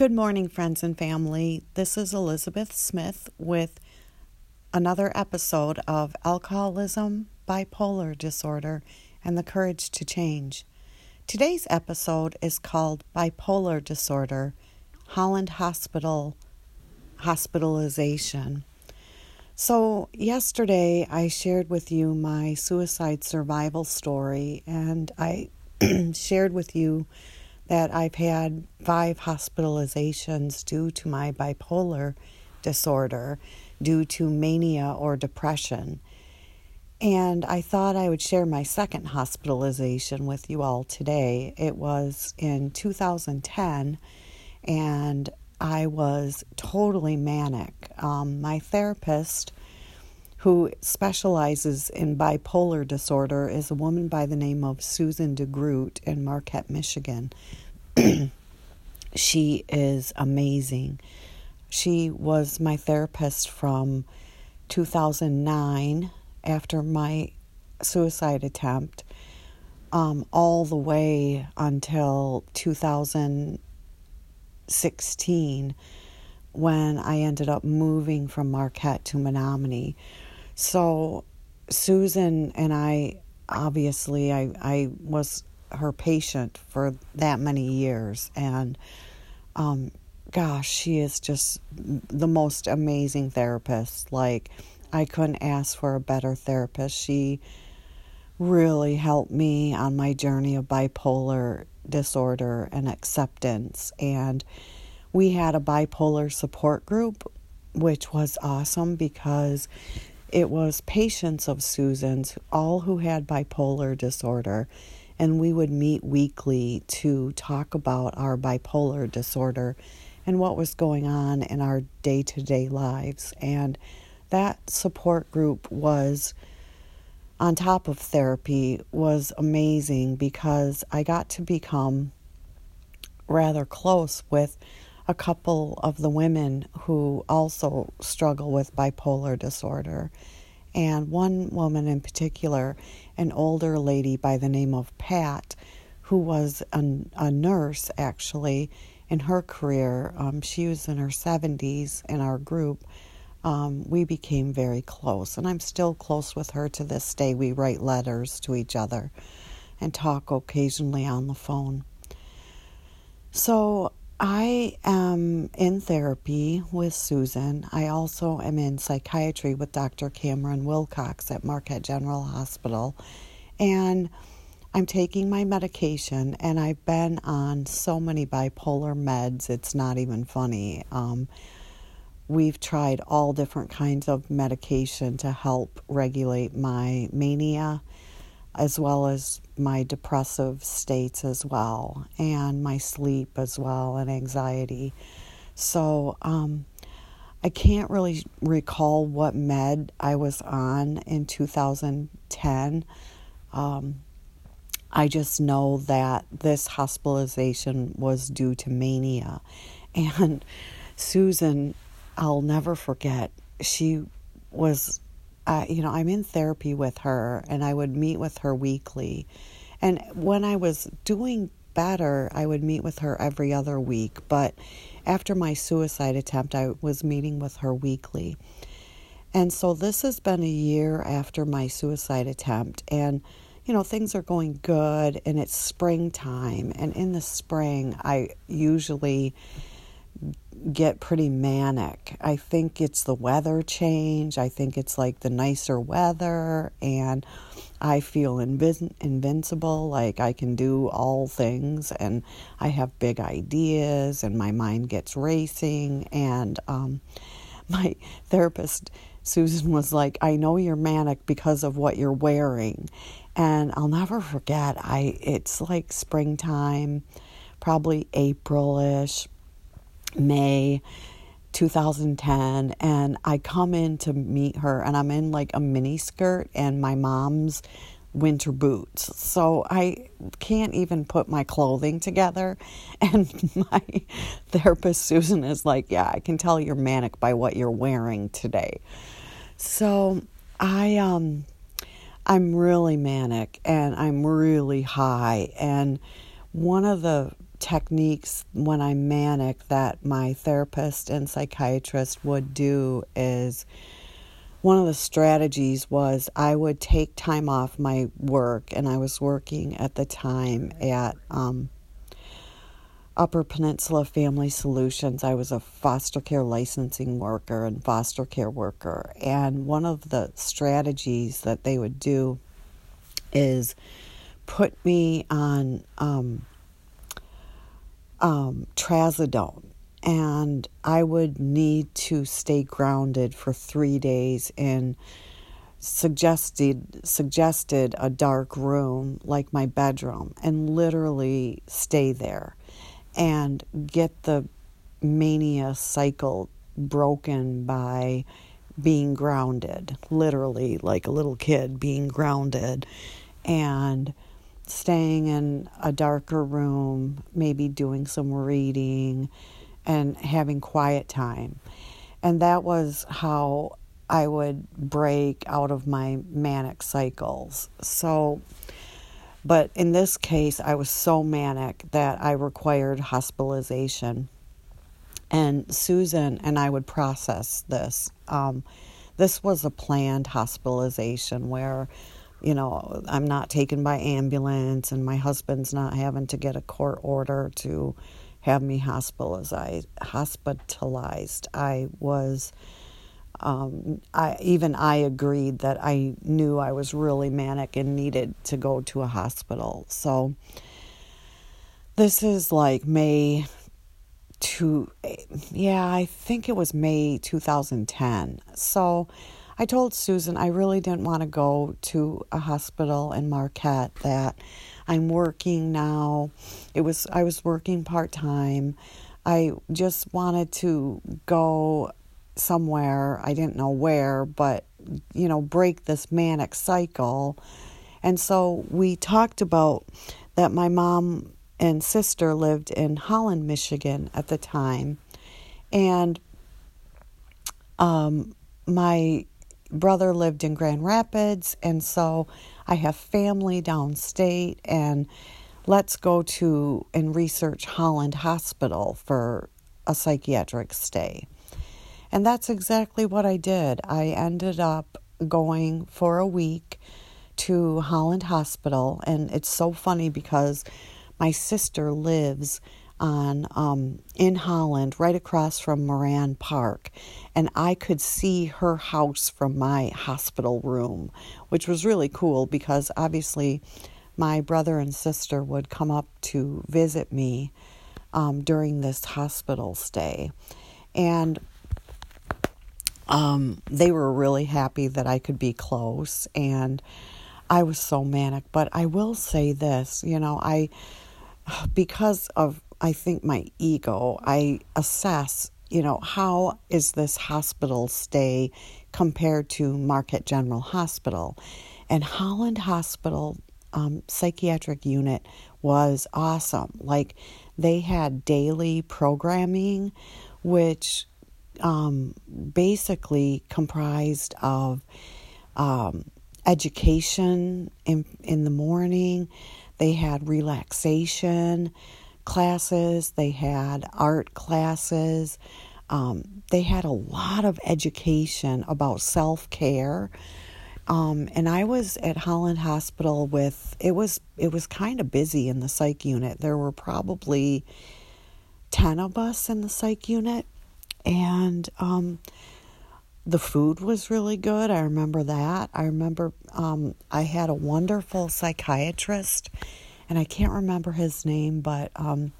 Good morning, friends and family. This is Elizabeth Smith with another episode of Alcoholism, Bipolar Disorder, and the Courage to Change. Today's episode is called Bipolar Disorder Holland Hospital Hospitalization. So, yesterday I shared with you my suicide survival story, and I shared with you that I've had five hospitalizations due to my bipolar disorder, due to mania or depression. And I thought I would share my second hospitalization with you all today. It was in 2010, and I was totally manic. Um, my therapist who specializes in bipolar disorder, is a woman by the name of Susan DeGroot in Marquette, Michigan. she is amazing. She was my therapist from 2009 after my suicide attempt um, all the way until 2016 when I ended up moving from Marquette to Menominee. So Susan and I obviously I I was her patient for that many years and um gosh, she is just the most amazing therapist. Like I couldn't ask for a better therapist. She really helped me on my journey of bipolar disorder and acceptance and we had a bipolar support group which was awesome because it was patients of Susan's, all who had bipolar disorder, and we would meet weekly to talk about our bipolar disorder and what was going on in our day to day lives. And that support group was, on top of therapy, was amazing because I got to become rather close with a couple of the women who also struggle with bipolar disorder. And one woman in particular, an older lady by the name of Pat, who was a, a nurse actually in her career. Um, she was in her 70s in our group. Um, we became very close, and I'm still close with her to this day. We write letters to each other and talk occasionally on the phone. So I am in therapy with Susan. I also am in psychiatry with Dr. Cameron Wilcox at Marquette General Hospital. And I'm taking my medication, and I've been on so many bipolar meds, it's not even funny. Um, we've tried all different kinds of medication to help regulate my mania as well as my depressive states as well, and my sleep as well, and anxiety. So, um, I can't really recall what med I was on in 2010. Um, I just know that this hospitalization was due to mania. And Susan, I'll never forget, she was uh, you know, I'm in therapy with her and I would meet with her weekly. And when I was doing better, I would meet with her every other week. But after my suicide attempt, I was meeting with her weekly. And so this has been a year after my suicide attempt. And, you know, things are going good and it's springtime. And in the spring, I usually get pretty manic. I think it's the weather change. I think it's like the nicer weather, and I feel invin- invincible. Like I can do all things, and I have big ideas, and my mind gets racing. And um, my therapist, Susan, was like, I know you're manic because of what you're wearing. And I'll never forget, I it's like springtime, probably April-ish May 2010 and I come in to meet her and I'm in like a mini skirt and my mom's winter boots. So I can't even put my clothing together and my therapist Susan is like, "Yeah, I can tell you're manic by what you're wearing today." So I um I'm really manic and I'm really high and one of the techniques when I'm manic that my therapist and psychiatrist would do is one of the strategies was I would take time off my work, and I was working at the time at um, Upper Peninsula Family Solutions. I was a foster care licensing worker and foster care worker. And one of the strategies that they would do is put me on um, um, trazodone. And I would need to stay grounded for three days in suggested suggested a dark room like my bedroom and literally stay there and get the mania cycle broken by being grounded literally like a little kid being grounded. And staying in a darker room maybe doing some reading and having quiet time. And that was how I would break out of my manic cycles. So, but in this case, I was so manic that I required hospitalization. And Susan and I would process this. Um, this was a planned hospitalization where, you know, I'm not taken by ambulance and my husband's not having to get a court order to have me hospitalized. I was. Um, I even I agreed that I knew I was really manic and needed to go to a hospital. So this is like May to yeah, I think it was May 2010. So I told Susan I really didn't want to go to a hospital in Marquette that I'm working now. It was I was working part-time. I just wanted to go somewhere. I didn't know where, but you know, break this manic cycle. And so we talked about that my mom and sister lived in Holland, Michigan at the time. And um, my brother lived in Grand Rapids, and so I have family downstate, and let's go to and research Holland Hospital for a psychiatric stay. And that's exactly what I did. I ended up going for a week to Holland Hospital, and it's so funny because my sister lives on um, in Holland, right across from Moran Park, and I could see her house from my hospital room, which was really cool because obviously my brother and sister would come up to visit me um, during this hospital stay, and um, they were really happy that I could be close, and I was so manic. But I will say this, you know, I because of I think my ego, I assess, you know, how is this hospital stay compared to Marquette General Hospital? And Holland Hospital um, psychiatric unit was awesome. Like they had daily programming, which um, basically comprised of um, education in in the morning. They had relaxation classes, they had art classes, um, they had a lot of education about self care. Um, and I was at Holland Hospital with it was it was kind of busy in the psych unit. There were probably ten of us in the psych unit, and um, the food was really good. I remember that. I remember um, I had a wonderful psychiatrist and I can't remember his name, but um,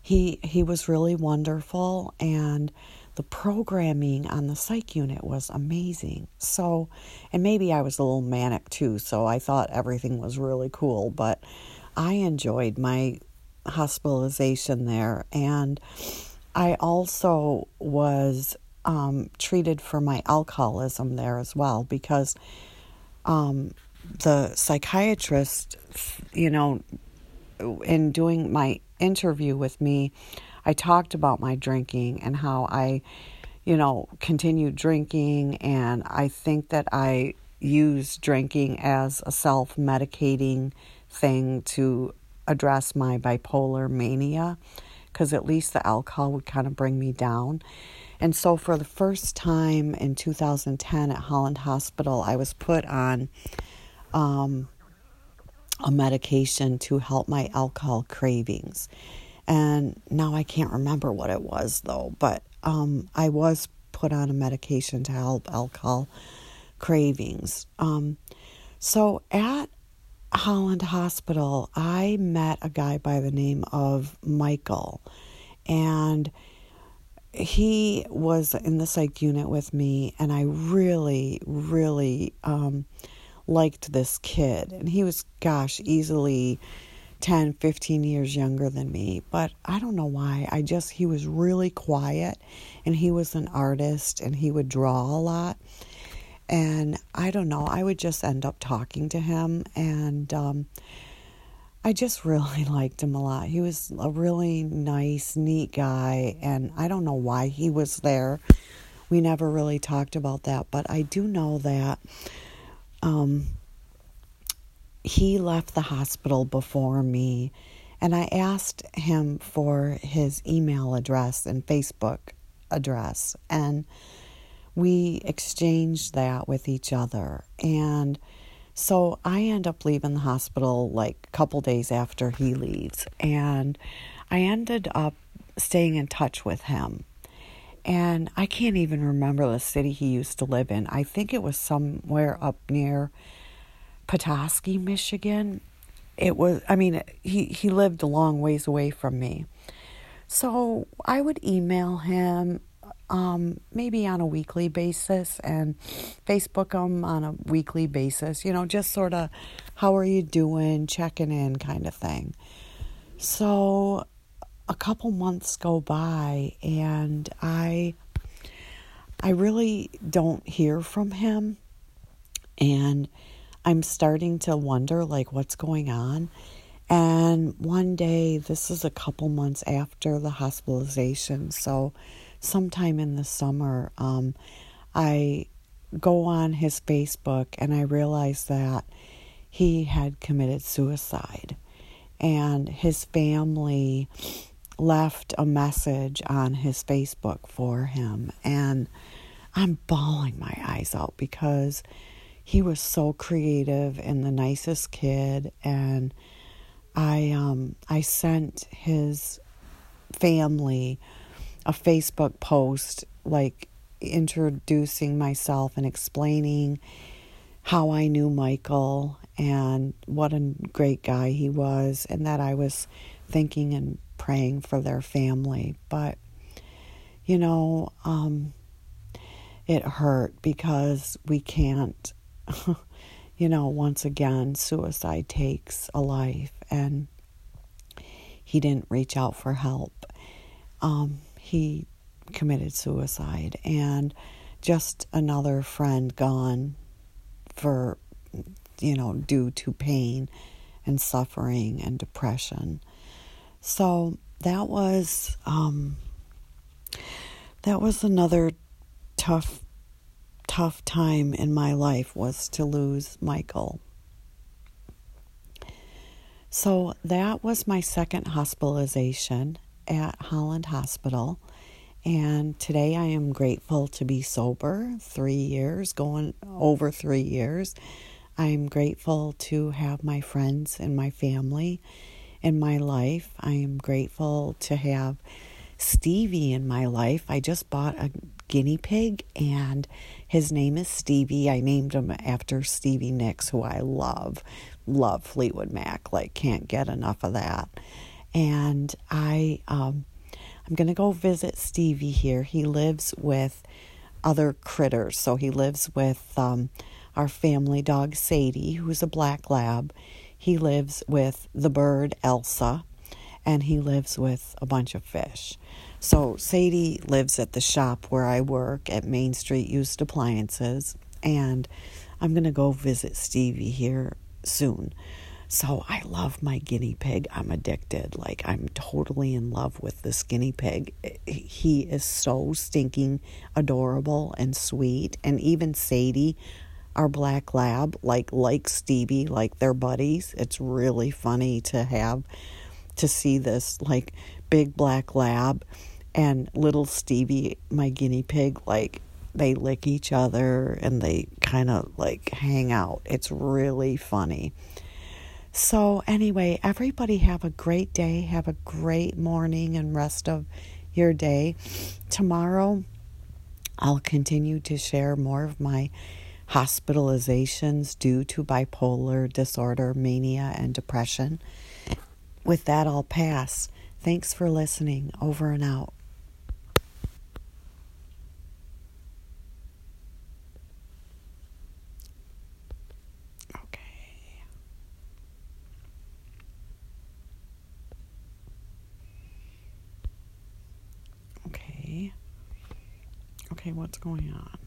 he he was really wonderful, and the programming on the psych unit was amazing. So, and maybe I was a little manic too, so I thought everything was really cool, but I enjoyed my hospitalization there, and I also was um, treated for my alcoholism there as well because um, the psychiatrist, you know, in doing my interview with me, I talked about my drinking and how I, you know, continued drinking. And I think that I use drinking as a self medicating thing to address my bipolar mania because at least the alcohol would kind of bring me down. And so, for the first time in 2010 at Holland Hospital, I was put on um, a medication to help my alcohol cravings. And now I can't remember what it was though, but um, I was put on a medication to help alcohol cravings. Um, so at Holland Hospital, I met a guy by the name of Michael, and he was in the psych unit with me, and I really, really um, liked this kid. And he was, gosh, easily 10, 15 years younger than me. But I don't know why. I just, he was really quiet, and he was an artist, and he would draw a lot. And I don't know, I would just end up talking to him, and um, I just really liked him a lot. He was a really nice, neat guy, and I don't know why he was there. We never really talked about that, but I do know that um, he left the hospital before me, and I asked him for his email address and Facebook address, and we exchanged that with each other. And so I end up leaving the hospital like a couple days after he leaves. And I ended up staying in touch with him. And I can't even remember the city he used to live in. I think it was somewhere up near Petoskey, Michigan. It was, I mean, he, he lived a long ways away from me. So I would email him um, maybe on a weekly basis and Facebook him on a weekly basis, you know, just sort of how are you doing, checking in kind of thing. So a couple months go by and I I really don't hear from him and I'm starting to wonder like what's going on. And one day, this is a couple months after the hospitalization, so sometime in the summer, um, I go on his Facebook and I realize that he had committed suicide. And his family left a message on his Facebook for him. And I'm bawling my eyes out because he was so creative and the nicest kid. And I, um, I sent his family a Facebook post like introducing myself and explaining how I knew Michael and what a great guy he was, and that I was thinking and praying for their family. But, you know, um, it hurt because we can't, you know, once again, suicide takes a life, and he didn't reach out for help. Um, he committed suicide and just another friend gone for you know due to pain and suffering and depression so that was um, that was another tough tough time in my life was to lose michael so that was my second hospitalization at Holland Hospital. And today I am grateful to be sober, three years, going over three years. I'm grateful to have my friends and my family in my life. I am grateful to have Stevie in my life. I just bought a guinea pig and his name is Stevie. I named him after Stevie Nicks, who I love. Love Fleetwood Mac. Like, can't get enough of that and I um, I'm gonna go visit Stevie here. He lives with other critters, so he lives with um, our family dog Sadie, who's a black lab. He lives with the bird Elsa, and he lives with a bunch of fish. So Sadie lives at the shop where I work at Main Street Used Appliances, and I'm gonna go visit Stevie here soon. So I love my guinea pig. I'm addicted. Like, I'm totally in love with this guinea pig. He is so stinking adorable and sweet. And even Sadie, our black lab, like like Stevie, like they're buddies. It's really funny to have to see this like big black lab and little Stevie, my guinea pig, like they lick each other and they kind of like hang out. It's really funny. So, anyway, everybody have a great day. Have a great morning and rest of your day. Tomorrow, I'll continue to share more of my hospitalizations due to bipolar disorder, mania, and depression. With that, I'll pass. Thanks for listening. Over and out. Okay. Okay, Okay, what's going on?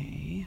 Okay.